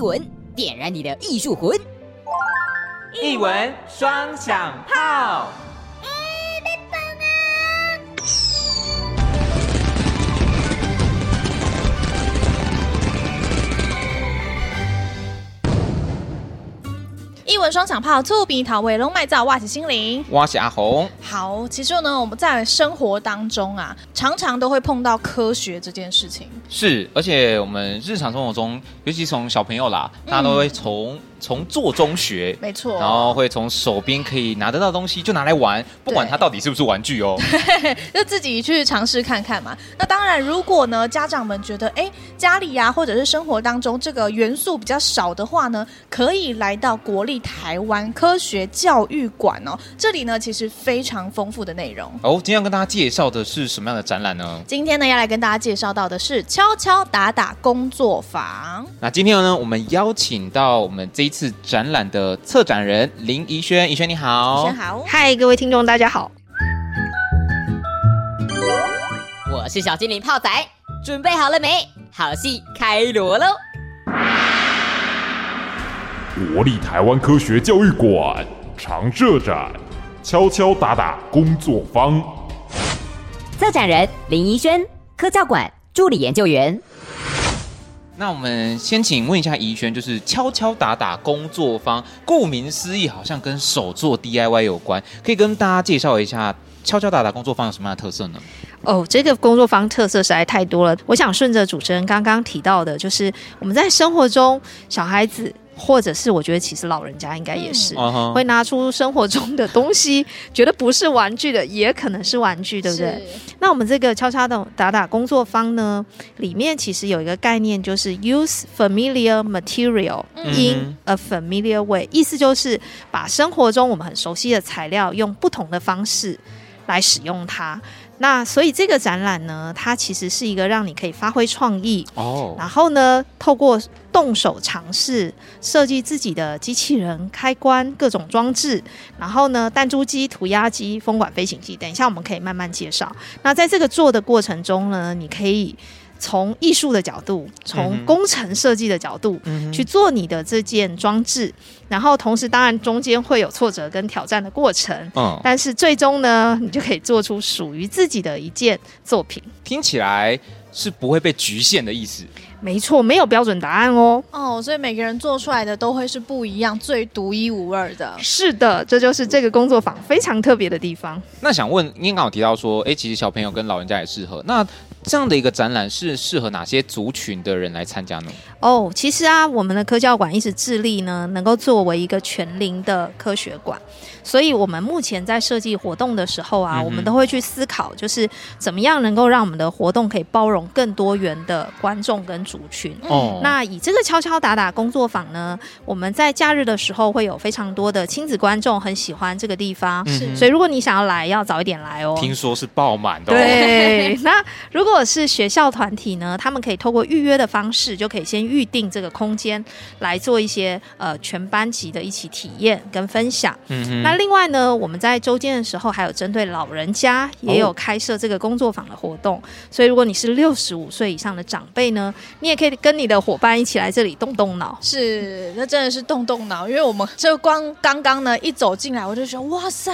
艺文，点燃你的艺术魂。艺文双响炮。一文双响炮，醋鼻桃味龙麦造，哇起心灵，哇起阿红。好，其实呢，我们在生活当中啊，常常都会碰到科学这件事情。是，而且我们日常生活中，尤其从小朋友啦，大家都会从。嗯从做中学，没错，然后会从手边可以拿得到东西就拿来玩，不管它到底是不是玩具哦，就自己去尝试看看嘛。那当然，如果呢家长们觉得哎家里呀、啊、或者是生活当中这个元素比较少的话呢，可以来到国立台湾科学教育馆哦。这里呢其实非常丰富的内容哦。今天要跟大家介绍的是什么样的展览呢？今天呢要来跟大家介绍到的是敲敲打打工作坊。那今天呢我们邀请到我们这一。次展览的策展人林宜轩，宜轩你好，宜萱好，嗨，各位听众大家好，我是小精灵泡仔，准备好了没？好戏开锣喽！国立台湾科学教育馆常设展，敲敲打打工作坊，策展人林怡萱，科教馆助理研究员。那我们先请问一下怡萱，就是敲敲打打工作坊，顾名思义，好像跟手作 DIY 有关，可以跟大家介绍一下敲敲打打工作坊有什么样的特色呢？哦，这个工作坊特色实在太多了，我想顺着主持人刚刚提到的，就是我们在生活中小孩子。或者是我觉得其实老人家应该也是、嗯、会拿出生活中的东西，觉得不是玩具的，也可能是玩具，对不对？那我们这个敲敲打打工作坊呢，里面其实有一个概念，就是 use familiar material in a familiar way，、嗯、意思就是把生活中我们很熟悉的材料，用不同的方式来使用它。那所以这个展览呢，它其实是一个让你可以发挥创意哦，然后呢，透过动手尝试设计自己的机器人、开关、各种装置，然后呢，弹珠机、涂鸦机、风管飞行机，等一下我们可以慢慢介绍。那在这个做的过程中呢，你可以。从艺术的角度，从工程设计的角度、嗯、去做你的这件装置，然后同时当然中间会有挫折跟挑战的过程，嗯，但是最终呢，你就可以做出属于自己的一件作品。听起来是不会被局限的意思。没错，没有标准答案哦。哦，所以每个人做出来的都会是不一样、最独一无二的。是的，这就是这个工作坊非常特别的地方。那想问，您刚好提到说，哎，其实小朋友跟老人家也适合。那这样的一个展览是适合哪些族群的人来参加呢？哦，其实啊，我们的科教馆一直致力呢，能够作为一个全龄的科学馆。所以，我们目前在设计活动的时候啊，嗯、我们都会去思考，就是怎么样能够让我们的活动可以包容更多元的观众跟族群。哦，那以这个敲敲打打工作坊呢，我们在假日的时候会有非常多的亲子观众很喜欢这个地方。是，所以如果你想要来，要早一点来哦。听说是爆满的、哦。对，那如果是学校团体呢，他们可以透过预约的方式，就可以先预定这个空间来做一些呃全班级的一起体验跟分享。嗯嗯。那另外呢，我们在周间的时候还有针对老人家也有开设这个工作坊的活动，哦、所以如果你是六十五岁以上的长辈呢，你也可以跟你的伙伴一起来这里动动脑。是，那真的是动动脑，因为我们这光刚刚呢一走进来，我就觉得哇塞，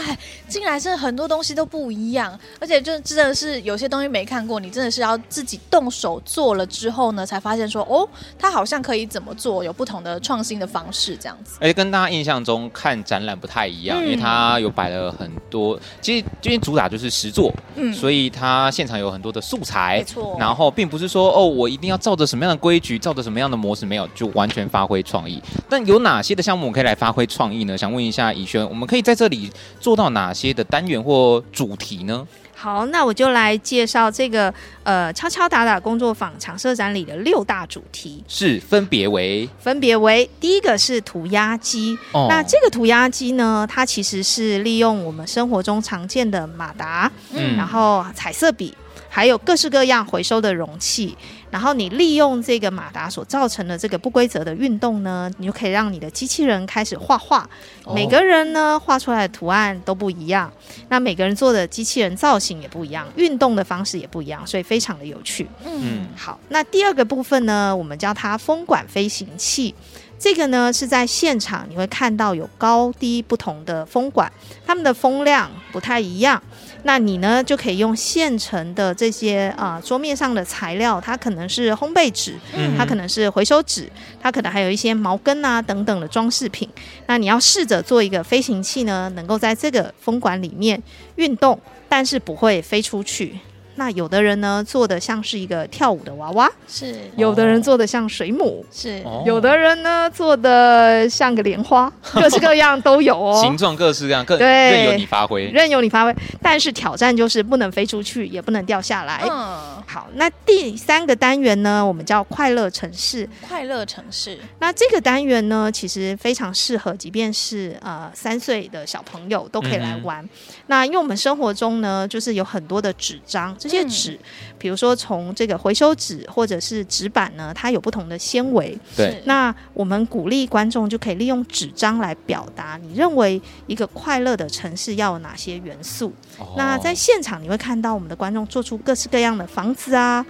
进来真的很多东西都不一样，而且就真的是有些东西没看过，你真的是要自己动手做了之后呢，才发现说哦，它好像可以怎么做，有不同的创新的方式这样子。而且跟大家印象中看展览不太一样，嗯、因为它有摆了很多，其实今天主打就是实作，嗯，所以它现场有很多的素材，没错。然后并不是说哦，我一定要照着什么样的规矩，照着什么样的模式，没有，就完全发挥创意。但有哪些的项目可以来发挥创意呢？想问一下以轩，我们可以在这里做到哪些的单元或主题呢？好，那我就来介绍这个呃敲敲打打工作坊常设展里的六大主题，是分别为分别为第一个是涂鸦机，哦、那这个涂鸦机呢，它其实是利用我们生活中常见的马达，嗯，然后彩色笔，还有各式各样回收的容器，然后你利用这个马达所造成的这个不规则的运动呢，你就可以让你的机器人开始画画。每个人呢画出来的图案都不一样，那每个人做的机器人造型也不一样，运动的方式也不一样，所以非常的有趣。嗯，好，那第二个部分呢，我们叫它风管飞行器。这个呢是在现场你会看到有高低不同的风管，它们的风量不太一样。那你呢就可以用现成的这些啊、呃、桌面上的材料，它可能是烘焙纸，它可能是回收纸，它可能还有一些毛根啊等等的装饰品。那你要试着做一个飞行器呢，能够在这个风管里面运动，但是不会飞出去。那有的人呢做的像是一个跳舞的娃娃，是。有的人做的像水母，是。有的人呢做的像个莲花，各式各样都有哦，形状各式各样，各对。任由你发挥，任由你发挥。但是挑战就是不能飞出去，也不能掉下来。嗯，好，那第三个单元呢，我们叫快乐城市。快乐城市，那这个单元呢，其实非常适合，即便是呃三岁的小朋友都可以来玩。嗯、那因为我们生活中呢，就是有很多的纸张。这些纸，比如说从这个回收纸或者是纸板呢，它有不同的纤维。对，那我们鼓励观众就可以利用纸张来表达你认为一个快乐的城市要有哪些元素。哦、那在现场你会看到我们的观众做出各式各样的房子啊。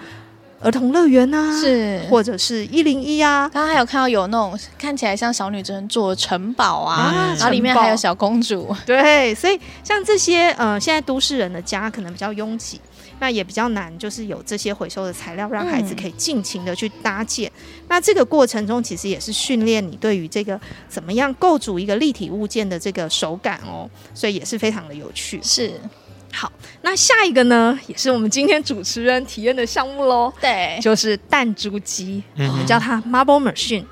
儿童乐园啊，是或者是一零一啊，刚刚还有看到有那种看起来像小女生做的城堡啊，啊然后里面还有小公主。对，所以像这些呃，现在都市人的家可能比较拥挤，那也比较难，就是有这些回收的材料，让孩子可以尽情的去搭建。嗯、那这个过程中，其实也是训练你对于这个怎么样构筑一个立体物件的这个手感哦，所以也是非常的有趣。是。好，那下一个呢，也是我们今天主持人体验的项目喽。对，就是弹珠机，嗯、我们叫它 Marble Machine。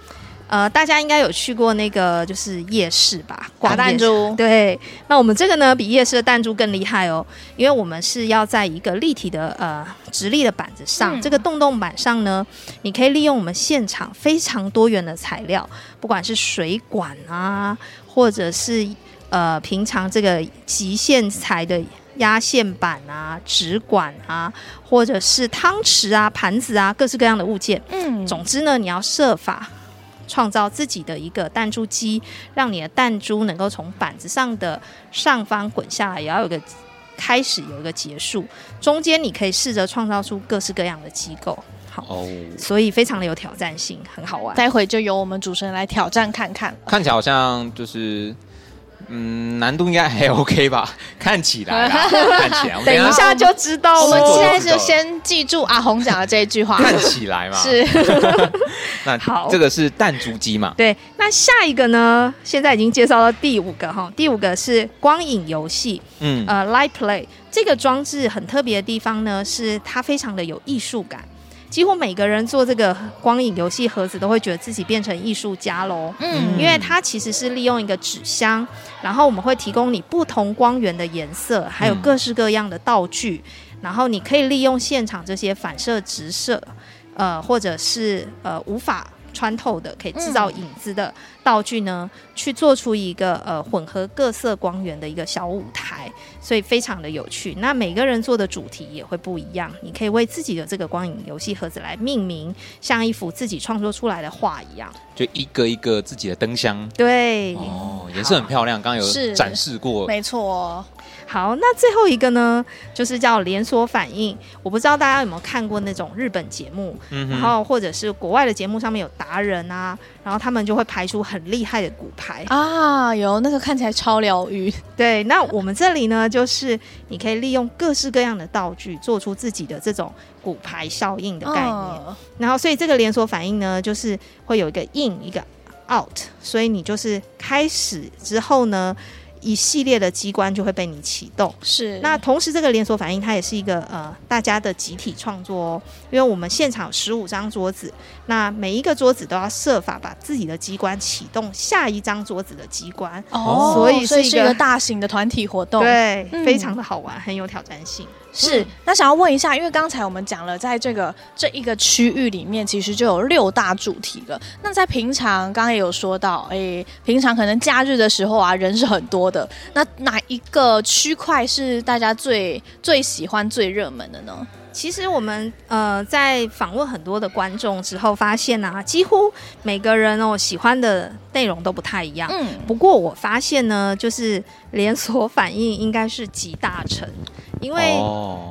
呃，大家应该有去过那个就是夜市吧？挂弹珠。对，那我们这个呢，比夜市的弹珠更厉害哦，因为我们是要在一个立体的呃直立的板子上，嗯、这个洞洞板上呢，你可以利用我们现场非常多元的材料，不管是水管啊，或者是呃平常这个极限材的。压线板啊、纸管啊，或者是汤匙啊、盘子啊，各式各样的物件。嗯，总之呢，你要设法创造自己的一个弹珠机，让你的弹珠能够从板子上的上方滚下来，也要有个开始，有一个结束。中间你可以试着创造出各式各样的机构。好，哦，所以非常的有挑战性，很好玩。待会就由我们主持人来挑战看看。看起来好像就是。嗯，难度应该还 OK 吧？看起来，看起来，等一下就知道了。我们现在就先记住阿红讲的这一句话。看起来嘛，是。那好，这个是弹珠机嘛？对。那下一个呢？现在已经介绍到第五个哈，第五个是光影游戏。嗯，呃，Light Play 这个装置很特别的地方呢，是它非常的有艺术感。几乎每个人做这个光影游戏盒子，都会觉得自己变成艺术家喽。嗯，因为它其实是利用一个纸箱，然后我们会提供你不同光源的颜色，还有各式各样的道具，嗯、然后你可以利用现场这些反射直射，呃，或者是呃无法。穿透的可以制造影子的道具呢，嗯、去做出一个呃混合各色光源的一个小舞台，所以非常的有趣。那每个人做的主题也会不一样，你可以为自己的这个光影游戏盒子来命名，像一幅自己创作出来的画一样，就一个一个自己的灯箱。对，哦，颜色很漂亮，刚刚有展示过，没错。好，那最后一个呢，就是叫连锁反应。我不知道大家有没有看过那种日本节目，嗯、然后或者是国外的节目，上面有达人啊，然后他们就会排出很厉害的骨牌啊，有那个看起来超疗愈。对，那我们这里呢，就是你可以利用各式各样的道具，做出自己的这种骨牌效应的概念。哦、然后，所以这个连锁反应呢，就是会有一个 in 一个 out，所以你就是开始之后呢。一系列的机关就会被你启动，是。那同时，这个连锁反应它也是一个呃大家的集体创作哦，因为我们现场十五张桌子，那每一个桌子都要设法把自己的机关启动下一张桌子的机关哦，所以是一个大型的团体活动，对，嗯、非常的好玩，很有挑战性。是，嗯、那想要问一下，因为刚才我们讲了，在这个这一个区域里面，其实就有六大主题了。那在平常，刚刚也有说到，哎、欸，平常可能假日的时候啊，人是很多的。那哪一个区块是大家最最喜欢、最热门的呢？其实我们呃在访问很多的观众之后，发现啊，几乎每个人哦喜欢的内容都不太一样。嗯，不过我发现呢，就是连锁反应应该是集大成，因为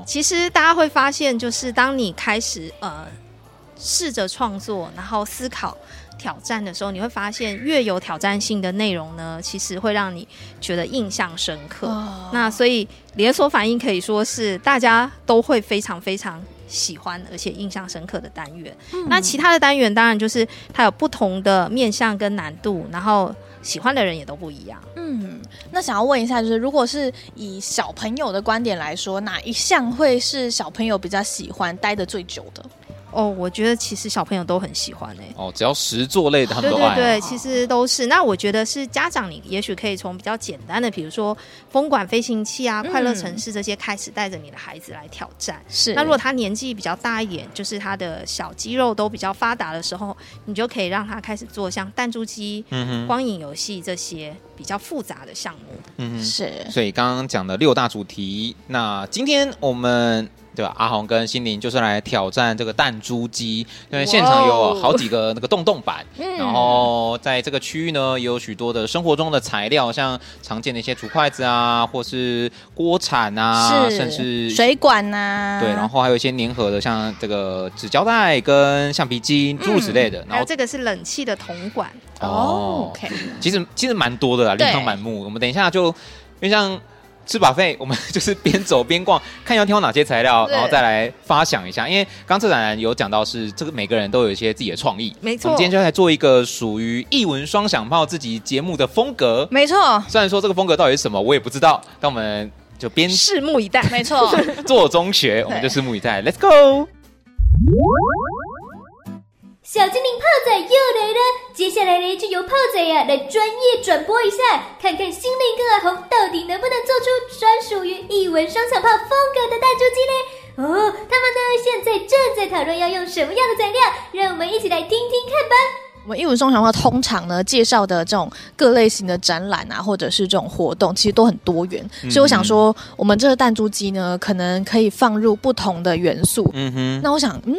其实大家会发现，就是当你开始呃试着创作，然后思考。挑战的时候，你会发现越有挑战性的内容呢，其实会让你觉得印象深刻。哦、那所以连锁反应可以说是大家都会非常非常喜欢而且印象深刻的单元。嗯、那其他的单元当然就是它有不同的面向跟难度，然后喜欢的人也都不一样。嗯，那想要问一下，就是如果是以小朋友的观点来说，哪一项会是小朋友比较喜欢、待的最久的？哦，我觉得其实小朋友都很喜欢哎、欸。哦，只要实作类的，他们都爱。对对对，其实都是。那我觉得是家长，你也许可以从比较简单的，比如说风管飞行器啊、快乐城市这些开始，带着你的孩子来挑战。是。那如果他年纪比较大一点，就是他的小肌肉都比较发达的时候，你就可以让他开始做像弹珠机、嗯哼、光影游戏这些比较复杂的项目。嗯哼，是。所以刚刚讲的六大主题，那今天我们。对吧？阿红跟心灵就是来挑战这个弹珠机，因为现场有好几个那个洞洞板，哦、然后在这个区域呢，也有许多的生活中的材料，像常见的一些竹筷子啊，或是锅铲啊，甚至水管呐、啊，对，然后还有一些粘合的，像这个纸胶带跟橡皮筋诸如此类的。然后这个是冷气的铜管哦，OK，其实其实蛮多的啦，琳琅满目。我们等一下就因为像。吃 buffet，我们就是边走边逛，看要挑哪些材料，然后再来发想一下。因为刚策展人有讲到，是这个每个人都有一些自己的创意。没错，我们今天就来做一个属于艺文双响炮自己节目的风格。没错，虽然说这个风格到底是什么，我也不知道，但我们就边拭目以待。没错，做中学，我们就拭目以待。Let's go。小精灵泡仔又来了，接下来呢就由泡仔呀、啊、来专业转播一下，看看心灵跟阿红到底能不能做出专属于一文双响炮风格的弹珠机呢？哦，他们呢现在正在讨论要用什么样的材料，让我们一起来听听看吧。我们一文双响炮通常呢介绍的这种各类型的展览啊，或者是这种活动，其实都很多元，嗯、所以我想说，我们这个弹珠机呢，可能可以放入不同的元素。嗯哼，那我想，嗯。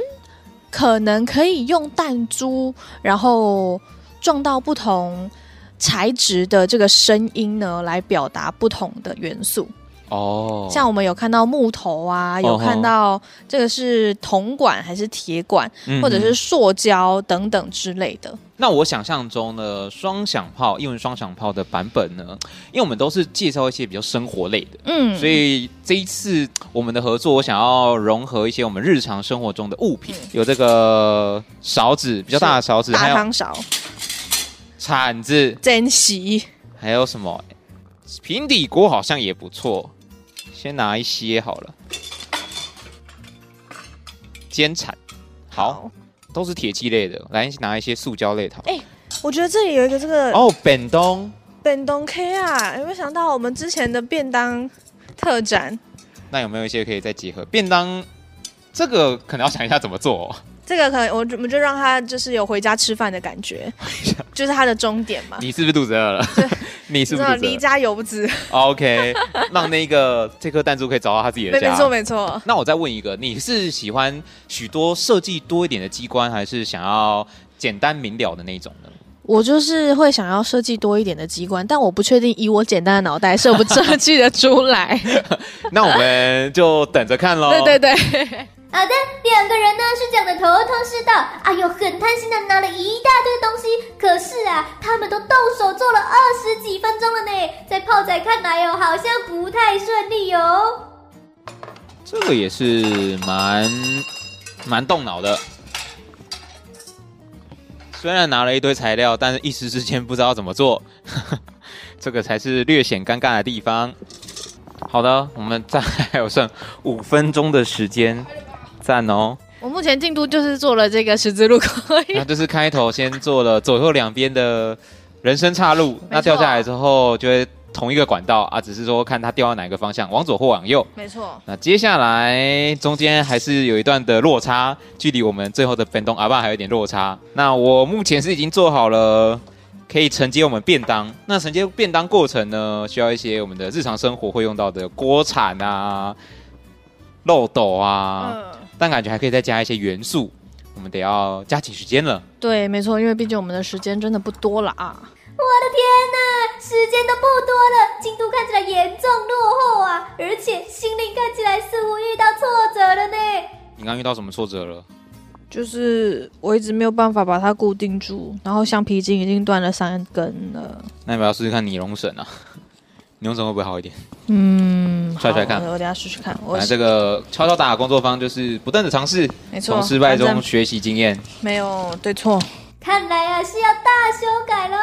可能可以用弹珠，然后撞到不同材质的这个声音呢，来表达不同的元素。哦，像我们有看到木头啊，有看到这个是铜管还是铁管，哦、或者是塑胶等等之类的。那我想象中的双响炮，英文双响炮的版本呢？因为我们都是介绍一些比较生活类的，嗯，所以这一次我们的合作，我想要融合一些我们日常生活中的物品，嗯、有这个勺子，比较大的勺子，大汤勺，铲子，珍惜，还有什么？平底锅好像也不错。先拿一些好了，煎铲，好，好都是铁器类的。来拿一些塑胶类的。哎、欸，我觉得这里有一个这个哦，便当，便当 K 啊，有没有想到我们之前的便当特展？那有没有一些可以再结合便当？这个可能要想一下怎么做、哦。这个可能我我们就让他就是有回家吃饭的感觉，就是他的终点嘛。你是不是肚子饿了？对你是不是离家有不止？OK，让那个这颗弹珠可以找到他自己的家。没错没错。那我再问一个，你是喜欢许多设计多一点的机关，还是想要简单明了的那种呢？我就是会想要设计多一点的机关，但我不确定以我简单的脑袋设不设计得出来。那我们就等着看喽。对对对。好的，两个人呢是讲的头头是道，哎呦，很贪心的拿了一大堆东西。可是啊，他们都动手做了二十几分钟了呢，在炮仔看来哦，好像不太顺利哦。这个也是蛮蛮动脑的。虽然拿了一堆材料，但是一时之间不知道怎么做，这个才是略显尴尬的地方。好的，我们再还有剩五分钟的时间。赞哦！我目前进度就是做了这个十字路口，那就是开头先做了左右两边的人生岔路，那掉下来之后就会同一个管道啊，只是说看它掉到哪个方向，往左或往右。没错。那接下来中间还是有一段的落差，距离我们最后的本东阿爸还有点落差。那我目前是已经做好了，可以承接我们便当。那承接便当过程呢，需要一些我们的日常生活会用到的锅铲啊、漏斗啊。嗯但感觉还可以再加一些元素，我们得要加紧时间了。对，没错，因为毕竟我们的时间真的不多了啊！我的天哪，时间都不多了，进度看起来严重落后啊！而且心灵看起来似乎遇到挫折了呢。你刚遇到什么挫折了？就是我一直没有办法把它固定住，然后橡皮筋已经断了三根了。那要不要试试看尼龙绳啊？尼龙绳会不会好一点？嗯，踹踹看，我等下试试看。我来这个敲敲打工作坊就是不断的尝试，没错，从失败中学习经验，没有对错。看来啊是要大修改喽。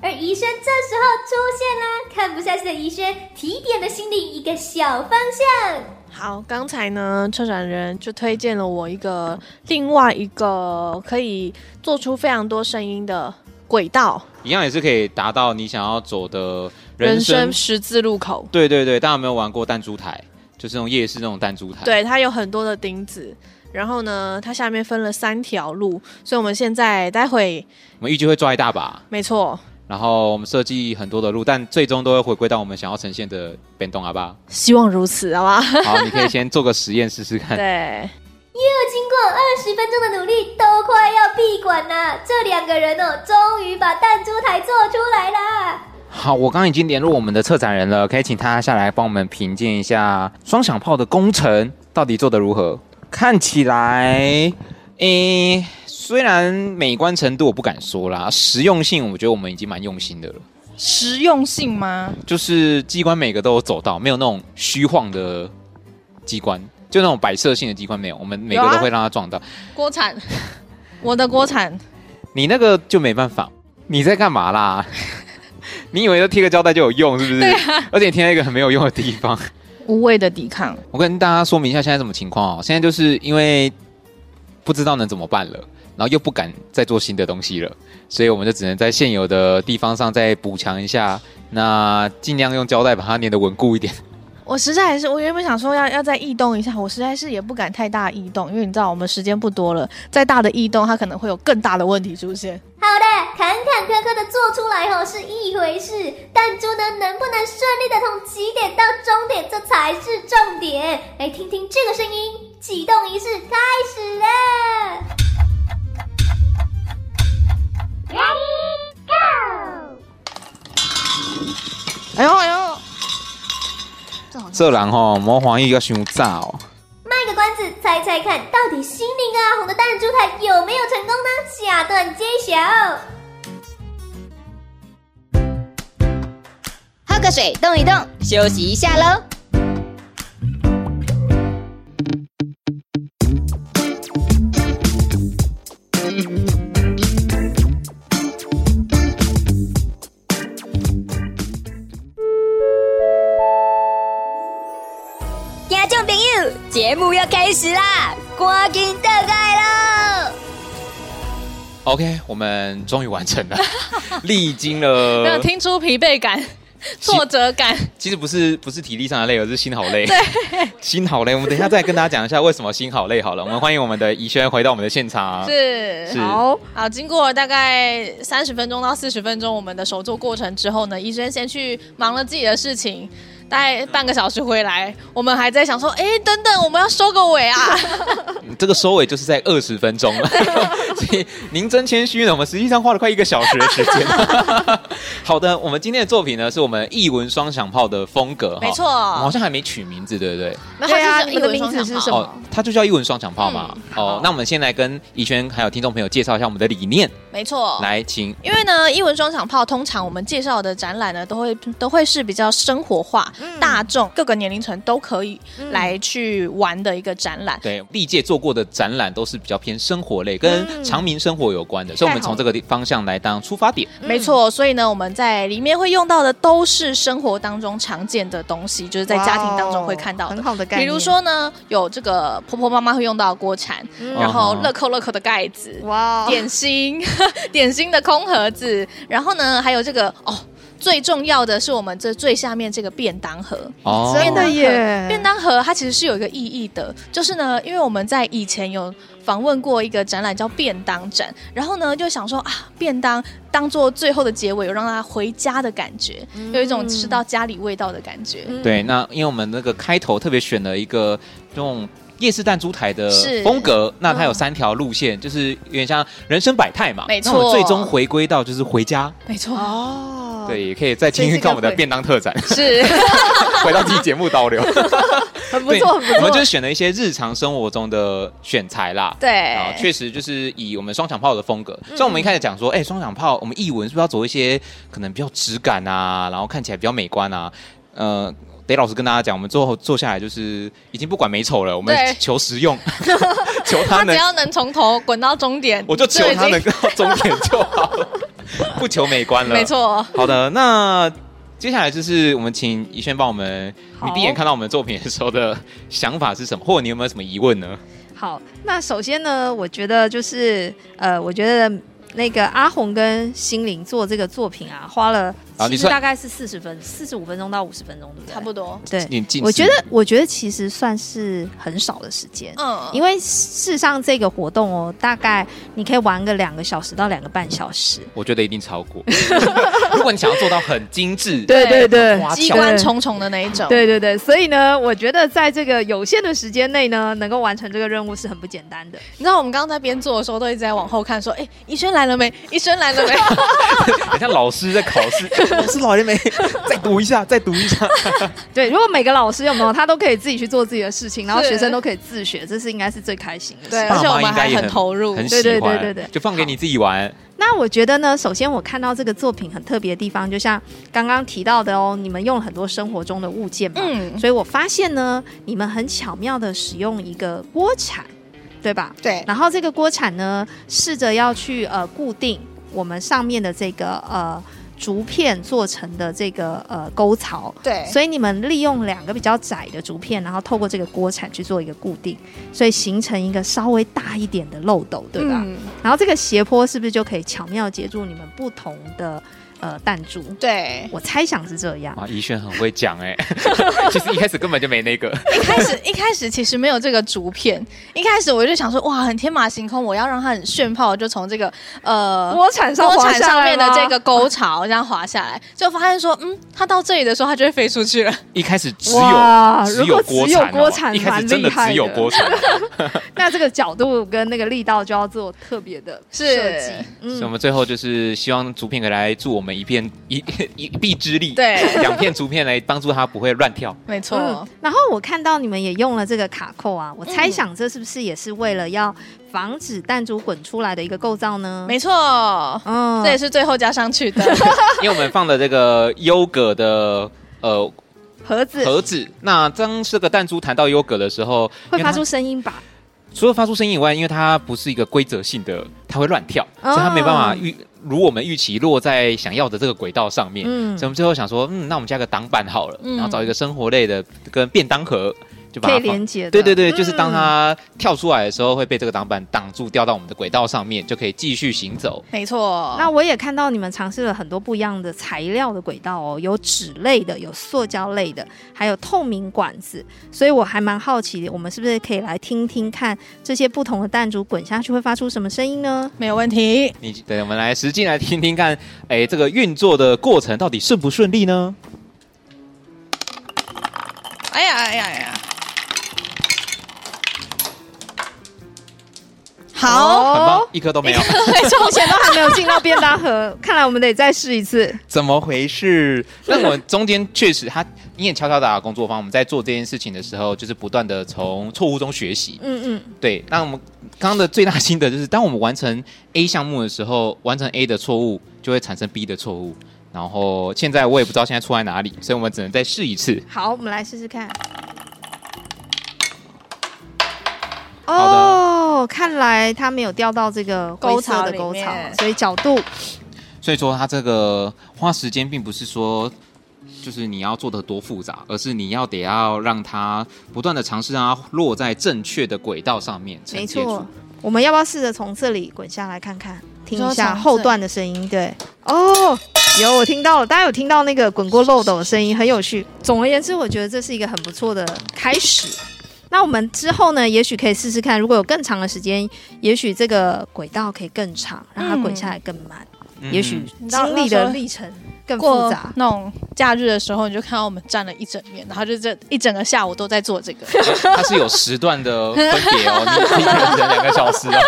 而怡轩这时候出现啦，看不下去的怡轩提点了心里一个小方向。好，刚才呢，策展人就推荐了我一个另外一个可以做出非常多声音的轨道，一样也是可以达到你想要走的人生十字路口。对对对，大家有没有玩过弹珠台？就是那种夜市那种弹珠台。对，它有很多的钉子，然后呢，它下面分了三条路，所以我们现在待会我们预计会抓一大把。没错。然后我们设计很多的路，但最终都会回归到我们想要呈现的变动，好不好？希望如此，好吧？好，你可以先做个实验试试看。对。又经过二十分钟的努力，都快要闭馆了。这两个人哦，终于把弹珠台做出来了。好，我刚刚已经联络我们的策展人了，可以请他下来帮我们评鉴一下双响炮的工程到底做得如何？看起来，诶。虽然美观程度我不敢说啦，实用性我觉得我们已经蛮用心的了。实用性吗？就是机关每个都有走到，没有那种虚晃的机关，就那种摆设性的机关没有，我们每个都会让它撞到。锅铲，我的锅铲，你那个就没办法。你在干嘛啦？你以为贴个胶带就有用是不是？对啊。而且贴在一个很没有用的地方，无谓的抵抗。我跟大家说明一下现在什么情况哦，现在就是因为不知道能怎么办了。然后又不敢再做新的东西了，所以我们就只能在现有的地方上再补强一下，那尽量用胶带把它粘的稳固一点。我实在还是，我原本想说要要再异动一下，我实在是也不敢太大异动，因为你知道我们时间不多了，再大的异动它可能会有更大的问题出现。好的，坎坎坷坷的做出来后是一回事，弹珠呢能不能顺利的从起点到终点，这才是重点。来听听这个声音，启动仪式开始了。Ready go！哎呦哎呦，这人吼魔幻一个想炸哦！卖个关子，猜猜看到底心灵跟阿红的弹珠台有没有成功呢？下段揭晓。喝个水，动一动，休息一下喽。开始啦，赶紧倒来了。OK，我们终于完成了，历经了，没有听出疲惫感、挫折感。其实不是不是体力上的累，而是心好累。对，心好累。我们等一下再跟大家讲一下为什么心好累。好了，我们欢迎我们的怡轩回到我们的现场。是，是好好。经过大概三十分钟到四十分钟我们的手作过程之后呢，怡轩先去忙了自己的事情。大概半个小时回来，我们还在想说，哎，等等，我们要收个尾啊！这个收尾就是在二十分钟了，所以您真谦虚呢。我们实际上花了快一个小时的时间。好的，我们今天的作品呢，是我们译文双响炮的风格，没错，好像还没取名字，对不对？对啊，你们的名字是什么？哦，它就叫译文双响炮嘛。哦，那我们先来跟怡轩还有听众朋友介绍一下我们的理念。没错，来，请。因为呢，译文双响炮通常我们介绍的展览呢，都会都会是比较生活化。大众各个年龄层都可以来去玩的一个展览。对，历届做过的展览都是比较偏生活类，跟常民生活有关的，所以我们从这个方向来当出发点。没错，所以呢，我们在里面会用到的都是生活当中常见的东西，就是在家庭当中会看到的。很好的概念。比如说呢，有这个婆婆妈妈会用到的锅铲，然后乐扣乐扣的盖子，哇，点心 点心的空盒子，然后呢，还有这个哦。最重要的是，我们这最下面这个便当盒哦，真的耶！便当盒它其实是有一个意义的，就是呢，因为我们在以前有访问过一个展览叫便当展，然后呢就想说啊，便当当做最后的结尾，有让他回家的感觉，有一种吃到家里味道的感觉。对，那因为我们那个开头特别选了一个这种。夜市弹珠台的风格。那它有三条路线，就是有点像人生百态嘛。没错。那我们最终回归到就是回家。没错。哦。对，也可以再听听看我们的便当特展。是。回到自己节目倒流。很不错，很不错。我们就是选了一些日常生活中的选材啦。对。啊，确实就是以我们双响炮的风格。所以我们一开始讲说，哎，双响炮，我们译文是不是要走一些可能比较质感啊，然后看起来比较美观啊？呃。得老实跟大家讲，我们最后坐下来就是已经不管美丑了，我们求实用，求他能他只要能从头滚到终点，我就求他能够终点就好了，不求美观了。没错。好的，那接下来就是我们请怡萱帮我们，你第一眼看到我们的作品的时候的想法是什么，或者你有没有什么疑问呢？好，那首先呢，我觉得就是呃，我觉得那个阿红跟心灵做这个作品啊，花了。其实大概是四十分，四十五分钟到五十分钟，对不对？差不多。对，我觉得，我觉得其实算是很少的时间。嗯，因为事实上这个活动哦，大概你可以玩个两个小时到两个半小时。我觉得一定超过。如果你想要做到很精致，对对对，机关重重的那一种，对对对。所以呢，我觉得在这个有限的时间内呢，能够完成这个任务是很不简单的。你知道，我们刚刚在边做的时候，都一直在往后看，说：“哎，医生来了没？医生来了没？” 很像老师在考试。老师老爷没？再读一下，再读一下。对，如果每个老师有没有他都可以自己去做自己的事情，然后学生都可以自学，这是应该是最开心的。对，而且我们还很投入，很喜欢。对对对对对，就放给你自己玩。那我觉得呢，首先我看到这个作品很特别的地方，就像刚刚提到的哦，你们用了很多生活中的物件嘛，嗯，所以我发现呢，你们很巧妙的使用一个锅铲，对吧？对。然后这个锅铲呢，试着要去呃固定我们上面的这个呃。竹片做成的这个呃沟槽，对，所以你们利用两个比较窄的竹片，然后透过这个锅铲去做一个固定，所以形成一个稍微大一点的漏斗，对吧？嗯、然后这个斜坡是不是就可以巧妙接住你们不同的？呃，弹珠，对，我猜想是这样。啊，怡轩很会讲哎，其实一开始根本就没那个。一开始一开始其实没有这个竹片，一开始我就想说，哇，很天马行空，我要让它很炫炮，就从这个呃锅铲上锅铲上面的这个沟槽这样滑下来，就发现说，嗯，它到这里的时候，它就会飞出去了。一开始只有只有锅铲，锅铲，一开始真的只有锅铲。那这个角度跟那个力道就要做特别的设计。嗯，所以我们最后就是希望竹片可以来助我们。一片 一一臂之力，对，两片竹片来帮助它不会乱跳，没错、嗯。然后我看到你们也用了这个卡扣啊，我猜想这是不是也是为了要防止弹珠滚出来的一个构造呢？没错，嗯，这也是最后加上去的，因为我们放了这个优格的呃盒子盒子，那当这个弹珠弹到优格的时候，会发出声音吧？除了发出声音以外，因为它不是一个规则性的，它会乱跳，哦、所以它没办法预。如我们预期落在想要的这个轨道上面，嗯，所以我们最后想说，嗯，那我们加个挡板好了，嗯，然后找一个生活类的跟便当盒。就把它可以连接，对对对，就是当它跳出来的时候，会被这个挡板挡住，掉到我们的轨道上面，就可以继续行走。没错。那我也看到你们尝试了很多不一样的材料的轨道哦，有纸类的，有塑胶类的，还有透明管子。所以我还蛮好奇的，我们是不是可以来听听看这些不同的弹珠滚下去会发出什么声音呢？没有问题。你对，我们来实际来听听看，哎，这个运作的过程到底顺不顺利呢？哎呀哎呀哎呀！好，很棒，一颗都没有，目前都还没有进到便当盒，看来我们得再试一次。怎么回事？那我中间确实，他你也悄悄打打工作坊，我们在做这件事情的时候，就是不断的从错误中学习。嗯嗯，对。那我们刚刚的最大心得就是，当我们完成 A 项目的时候，完成 A 的错误就会产生 B 的错误。然后现在我也不知道现在错在哪里，所以我们只能再试一次。好，我们来试试看。哦，看来它没有掉到这个沟槽的沟槽，所以角度。所以说，它这个花时间并不是说，就是你要做的多复杂，而是你要得要让它不断的尝试让它落在正确的轨道上面。没错，我们要不要试着从这里滚下来看看，听一下后段的声音？对，哦，有我听到了，大家有听到那个滚过漏斗的声音，很有趣。总而言之，我觉得这是一个很不错的开始。那我们之后呢？也许可以试试看，如果有更长的时间，也许这个轨道可以更长，让它滚下来更慢。也许经历的历程更复杂。那种假日的时候，你就看到我们站了一整面，然后就这一整个下午都在做这个。它是有时段的分别哦，你可能两个小时哦，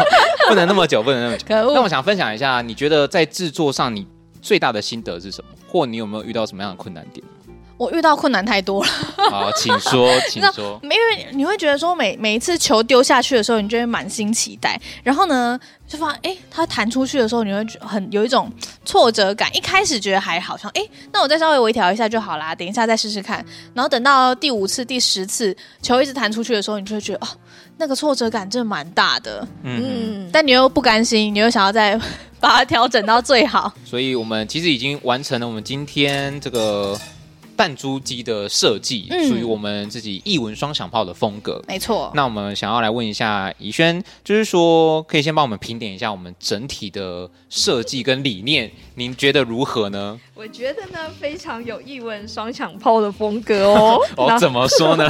不能那么久，不能那么久。那我想分享一下，你觉得在制作上你最大的心得是什么？或你有没有遇到什么样的困难点？我遇到困难太多了。好，请说，请说。因为你会觉得说每，每每一次球丢下去的时候，你就会满心期待。然后呢，就发现哎，它弹出去的时候，你会很有一种挫折感。一开始觉得还好，像哎，那我再稍微微调一下就好啦，等一下再试试看。然后等到第五次、第十次球一直弹出去的时候，你就会觉得哦，那个挫折感真的蛮大的。嗯，嗯，但你又不甘心，你又想要再把它调整到最好。所以我们其实已经完成了我们今天这个。弹珠机的设计属于我们自己艺文双响炮的风格，没错。那我们想要来问一下怡萱，就是说可以先帮我们评点一下我们整体的设计跟理念，您觉得如何呢？我觉得呢，非常有艺文双响炮的风格哦。哦，怎么说呢？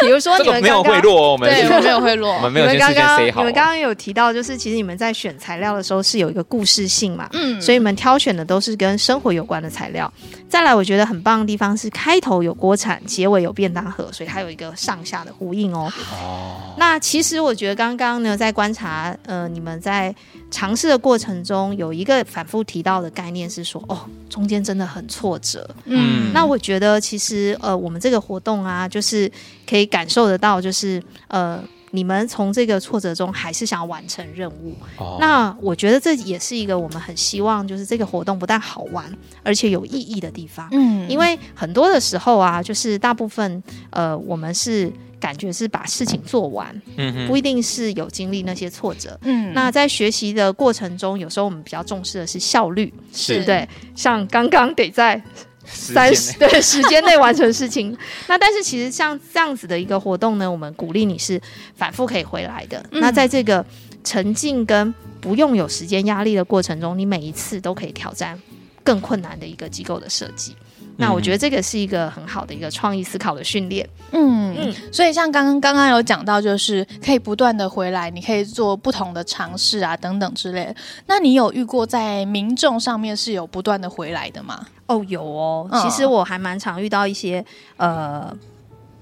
比如说你们刚刚没有贿赂哦，我们对，没有贿赂，我们没有 先事先 say 好。你们刚刚有提到，就是其实你们在选材料的时候是有一个故事性嘛，嗯，所以你们挑选的都是跟生活有关的材料。再来，我觉得很棒的地方是开头有锅铲，结尾有便当盒，所以它有一个上下的呼应哦。哦，那其实我觉得刚刚呢，在观察，呃，你们在尝试的过程中，有一个反复提到的概念是说，哦，中间真的很挫折。嗯，那我觉得其实，呃，我们这个活动啊，就是可以感受得到，就是呃。你们从这个挫折中还是想要完成任务，哦、那我觉得这也是一个我们很希望，就是这个活动不但好玩，而且有意义的地方。嗯，因为很多的时候啊，就是大部分呃，我们是感觉是把事情做完，嗯哼，不一定是有经历那些挫折。嗯，那在学习的过程中，有时候我们比较重视的是效率，是对，像刚刚得在。三十对时间内完成事情，那但是其实像这样子的一个活动呢，我们鼓励你是反复可以回来的。嗯、那在这个沉浸跟不用有时间压力的过程中，你每一次都可以挑战更困难的一个机构的设计。那我觉得这个是一个很好的一个创意思考的训练。嗯嗯，所以像刚刚刚刚有讲到，就是可以不断的回来，你可以做不同的尝试啊，等等之类的。那你有遇过在民众上面是有不断的回来的吗？哦，有哦。其实我还蛮常遇到一些呃。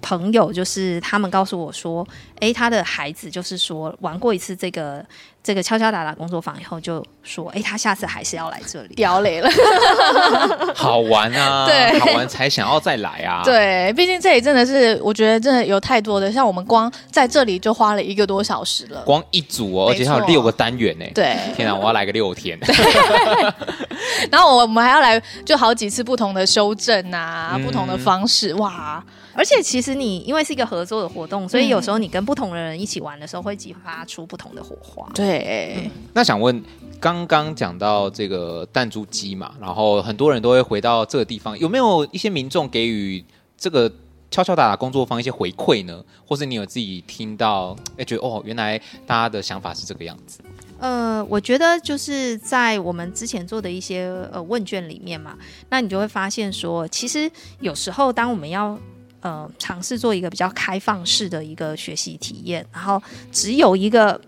朋友就是他们告诉我说，哎，他的孩子就是说玩过一次这个这个敲敲打打工作坊以后，就说，哎，他下次还是要来这里，屌雷了，好玩啊，对，好玩才想要再来啊，对，毕竟这里真的是，我觉得真的有太多的，像我们光在这里就花了一个多小时了，光一组哦，而且还有六个单元呢，对，天哪，我要来个六天，然后我们还要来就好几次不同的修正啊，嗯、不同的方式，哇。而且其实你因为是一个合作的活动，所以有时候你跟不同的人一起玩的时候，会激发出不同的火花。对，嗯、那想问，刚刚讲到这个弹珠机嘛，然后很多人都会回到这个地方，有没有一些民众给予这个敲敲打打工作坊一些回馈呢？或是你有自己听到，哎，觉得哦，原来大家的想法是这个样子。呃，我觉得就是在我们之前做的一些呃问卷里面嘛，那你就会发现说，其实有时候当我们要呃，尝试做一个比较开放式的一个学习体验，然后只有一个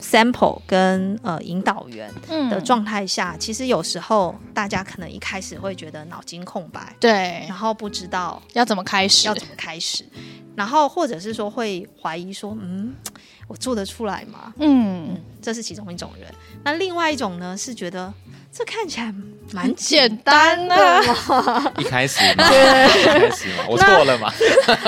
sample 跟呃引导员的状态下，嗯、其实有时候大家可能一开始会觉得脑筋空白，对，然后不知道要怎么开始，要怎么开始，然后或者是说会怀疑说，嗯，我做得出来吗？嗯，嗯，这是其中一种人。那另外一种呢，是觉得。这看起来蛮简单的，一开始嘛？对，一开始嘛？我错了嘛？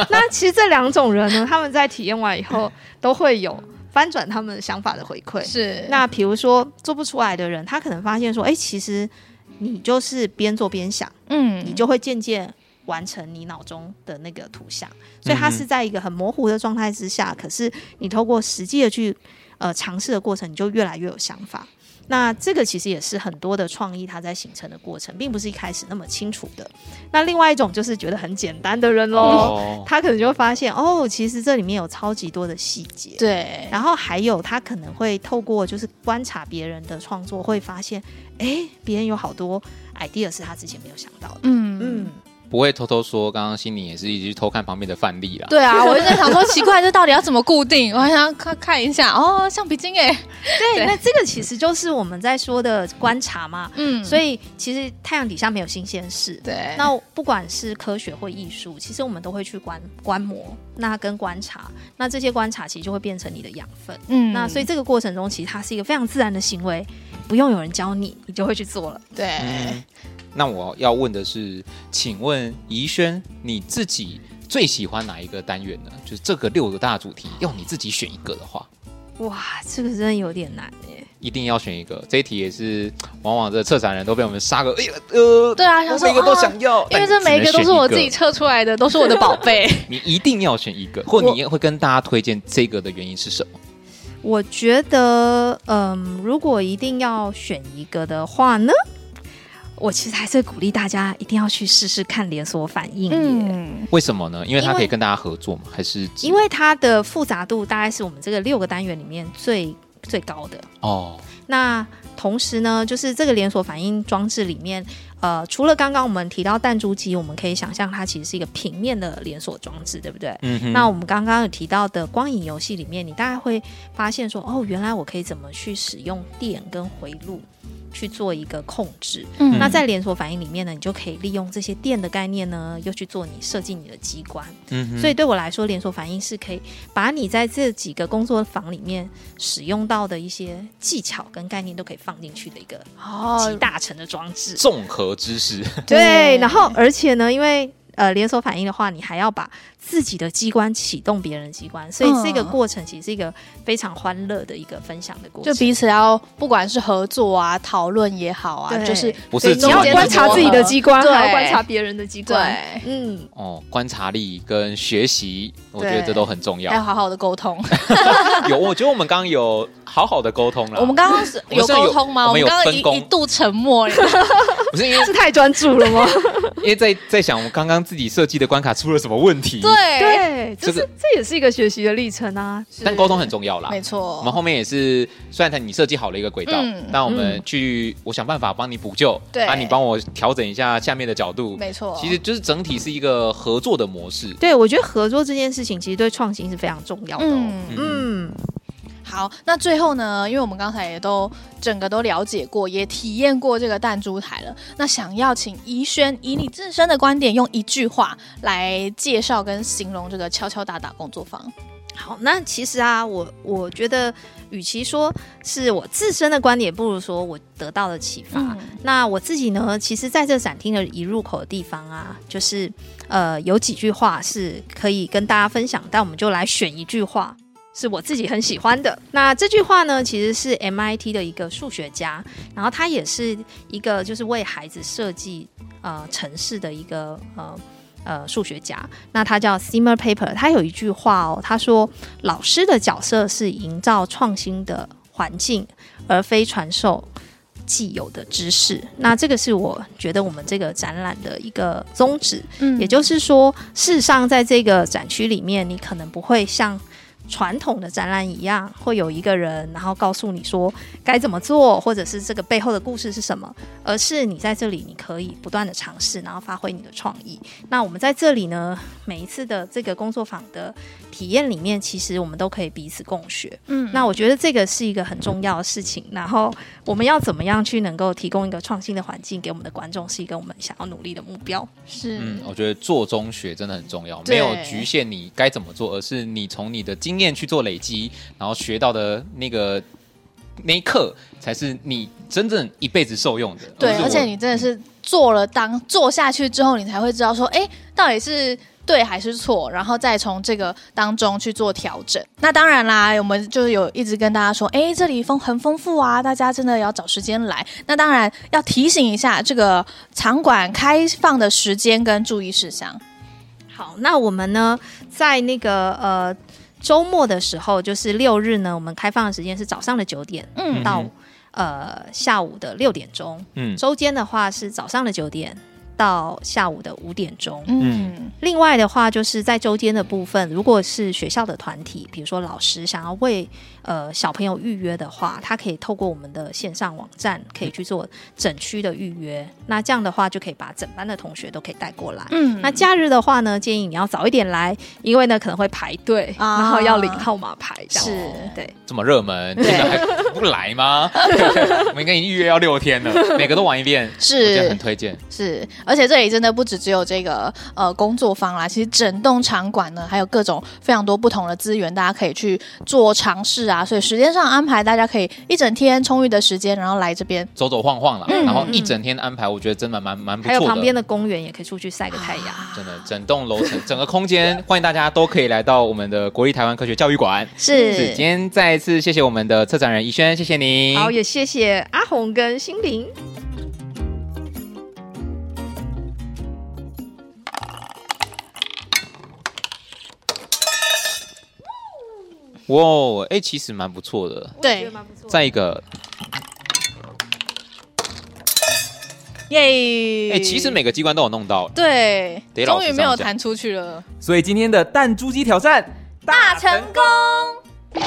那其实这两种人呢，他们在体验完以后，都会有翻转他们想法的回馈。是，那比如说做不出来的人，他可能发现说，哎，其实你就是边做边想，嗯，你就会渐渐完成你脑中的那个图像。所以他是在一个很模糊的状态之下，可是你透过实际的去呃尝试的过程，你就越来越有想法。那这个其实也是很多的创意，它在形成的过程，并不是一开始那么清楚的。那另外一种就是觉得很简单的人喽，哦、他可能就会发现哦，其实这里面有超级多的细节。对，然后还有他可能会透过就是观察别人的创作，会发现，哎，别人有好多 idea 是他之前没有想到的。嗯嗯。不会偷偷说，刚刚心里也是一直去偷看旁边的范例啦。对啊，我就在想说，奇怪，这到底要怎么固定？我还想看看一下哦，橡皮筋哎。对，对那这个其实就是我们在说的观察嘛。嗯，所以其实太阳底下没有新鲜事。对，那不管是科学或艺术，其实我们都会去观观摩，那跟观察，那这些观察其实就会变成你的养分。嗯，那所以这个过程中，其实它是一个非常自然的行为，不用有人教你，你就会去做了。对。嗯那我要问的是，请问怡轩，你自己最喜欢哪一个单元呢？就是这个六个大主题，要你自己选一个的话，哇，这个真的有点难耶。一定要选一个，这一题也是往往这策展人都被我们杀个，哎呀，呃，对啊，每个都想要，因为这每一个都是我自己测出来的，都是我的宝贝。你一定要选一个，或你也会跟大家推荐这个的原因是什么？我觉得，嗯，如果一定要选一个的话呢？我其实还是鼓励大家一定要去试试看连锁反应。嗯，为什么呢？因为它可以跟大家合作嘛，还是因为它的复杂度大概是我们这个六个单元里面最最高的哦。那同时呢，就是这个连锁反应装置里面，呃，除了刚刚我们提到弹珠机，我们可以想象它其实是一个平面的连锁装置，对不对？嗯。那我们刚刚有提到的光影游戏里面，你大概会发现说，哦，原来我可以怎么去使用电跟回路。去做一个控制，嗯，那在连锁反应里面呢，你就可以利用这些电的概念呢，又去做你设计你的机关，嗯，所以对我来说，连锁反应是可以把你在这几个工作坊里面使用到的一些技巧跟概念都可以放进去的一个哦。集大成的装置，综合知识，对，然后而且呢，因为呃连锁反应的话，你还要把自己的机关启动别人的机关，所以这个过程其实是一个非常欢乐的一个分享的过程。就彼此要不管是合作啊、讨论也好啊，就是不是你要观察自己的机关，还要观察别人的机关。对，嗯，哦，观察力跟学习，我觉得这都很重要。还要好好的沟通。有，我觉得我们刚刚有好好的沟通了。我们刚刚是有沟通吗？我们刚刚一一度沉默。不是因为 是太专注了吗？因为在在想我们刚刚自己设计的关卡出了什么问题。对。对，这是这也是一个学习的历程啊。但沟通很重要啦，没错。我们后面也是，虽然他你设计好了一个轨道，那我们去，我想办法帮你补救，对，啊，你帮我调整一下下面的角度，没错。其实就是整体是一个合作的模式。对，我觉得合作这件事情其实对创新是非常重要的。嗯。好，那最后呢？因为我们刚才也都整个都了解过，也体验过这个弹珠台了。那想要请怡轩以你自身的观点，用一句话来介绍跟形容这个敲敲打打工作坊。好，那其实啊，我我觉得，与其说是我自身的观点，不如说我得到的启发。嗯、那我自己呢，其实在这展厅的一入口的地方啊，就是呃，有几句话是可以跟大家分享，但我们就来选一句话。是我自己很喜欢的。那这句话呢，其实是 MIT 的一个数学家，然后他也是一个就是为孩子设计呃城市的一个呃呃数学家。那他叫 Seymour Papert，他有一句话哦，他说：“老师的角色是营造创新的环境，而非传授既有的知识。”那这个是我觉得我们这个展览的一个宗旨。嗯，也就是说，事实上在这个展区里面，你可能不会像。传统的展览一样，会有一个人，然后告诉你说该怎么做，或者是这个背后的故事是什么，而是你在这里，你可以不断的尝试，然后发挥你的创意。那我们在这里呢，每一次的这个工作坊的体验里面，其实我们都可以彼此共学。嗯，那我觉得这个是一个很重要的事情。然后我们要怎么样去能够提供一个创新的环境给我们的观众，是一个我们想要努力的目标。是，嗯，我觉得做中学真的很重要，没有局限你该怎么做，而是你从你的经经验去做累积，然后学到的那个那一刻，才是你真正一辈子受用的。对，而且你真的是做了当，做下去之后，你才会知道说，哎，到底是对还是错，然后再从这个当中去做调整。那当然啦，我们就是有一直跟大家说，哎，这里丰很丰富啊，大家真的要找时间来。那当然要提醒一下，这个场馆开放的时间跟注意事项。好，那我们呢，在那个呃。周末的时候，就是六日呢，我们开放的时间是早上的九点，嗯到呃下午的六点钟。嗯，周间的话是早上的九点到下午的五点钟。嗯，另外的话，就是在周间的部分，如果是学校的团体，比如说老师想要为呃小朋友预约的话，他可以透过我们的线上网站，可以去做整区的预约。那这样的话，就可以把整班的同学都可以带过来。嗯，那假日的话呢，建议你要早一点来，因为呢可能会排队，啊、然后要领号码牌。是，对，这么热门，现在还不来吗？我们应该已经预约要六天了，每个都玩一遍，是，很推荐。是，而且这里真的不只只有这个呃工作坊啦，其实整栋场馆呢，还有各种非常多不同的资源，大家可以去做尝试啊。所以时间上安排，大家可以一整天充裕的时间，然后来这边走走晃晃了，嗯、然后一整天安排，我觉得真的蛮蛮不错的。还有旁边的公园也可以出去晒个太阳，啊、真的整栋楼层整个空间，欢迎大家都可以来到我们的国立台湾科学教育馆。是，是，今天再一次谢谢我们的策展人怡轩，谢谢你。好，也谢谢阿红跟心灵。哇，哎，其实蛮不错的，对，再一个，耶！哎，其实每个机关都有弄到，对，终于没有弹出去了，所以今天的弹珠机挑战大成功。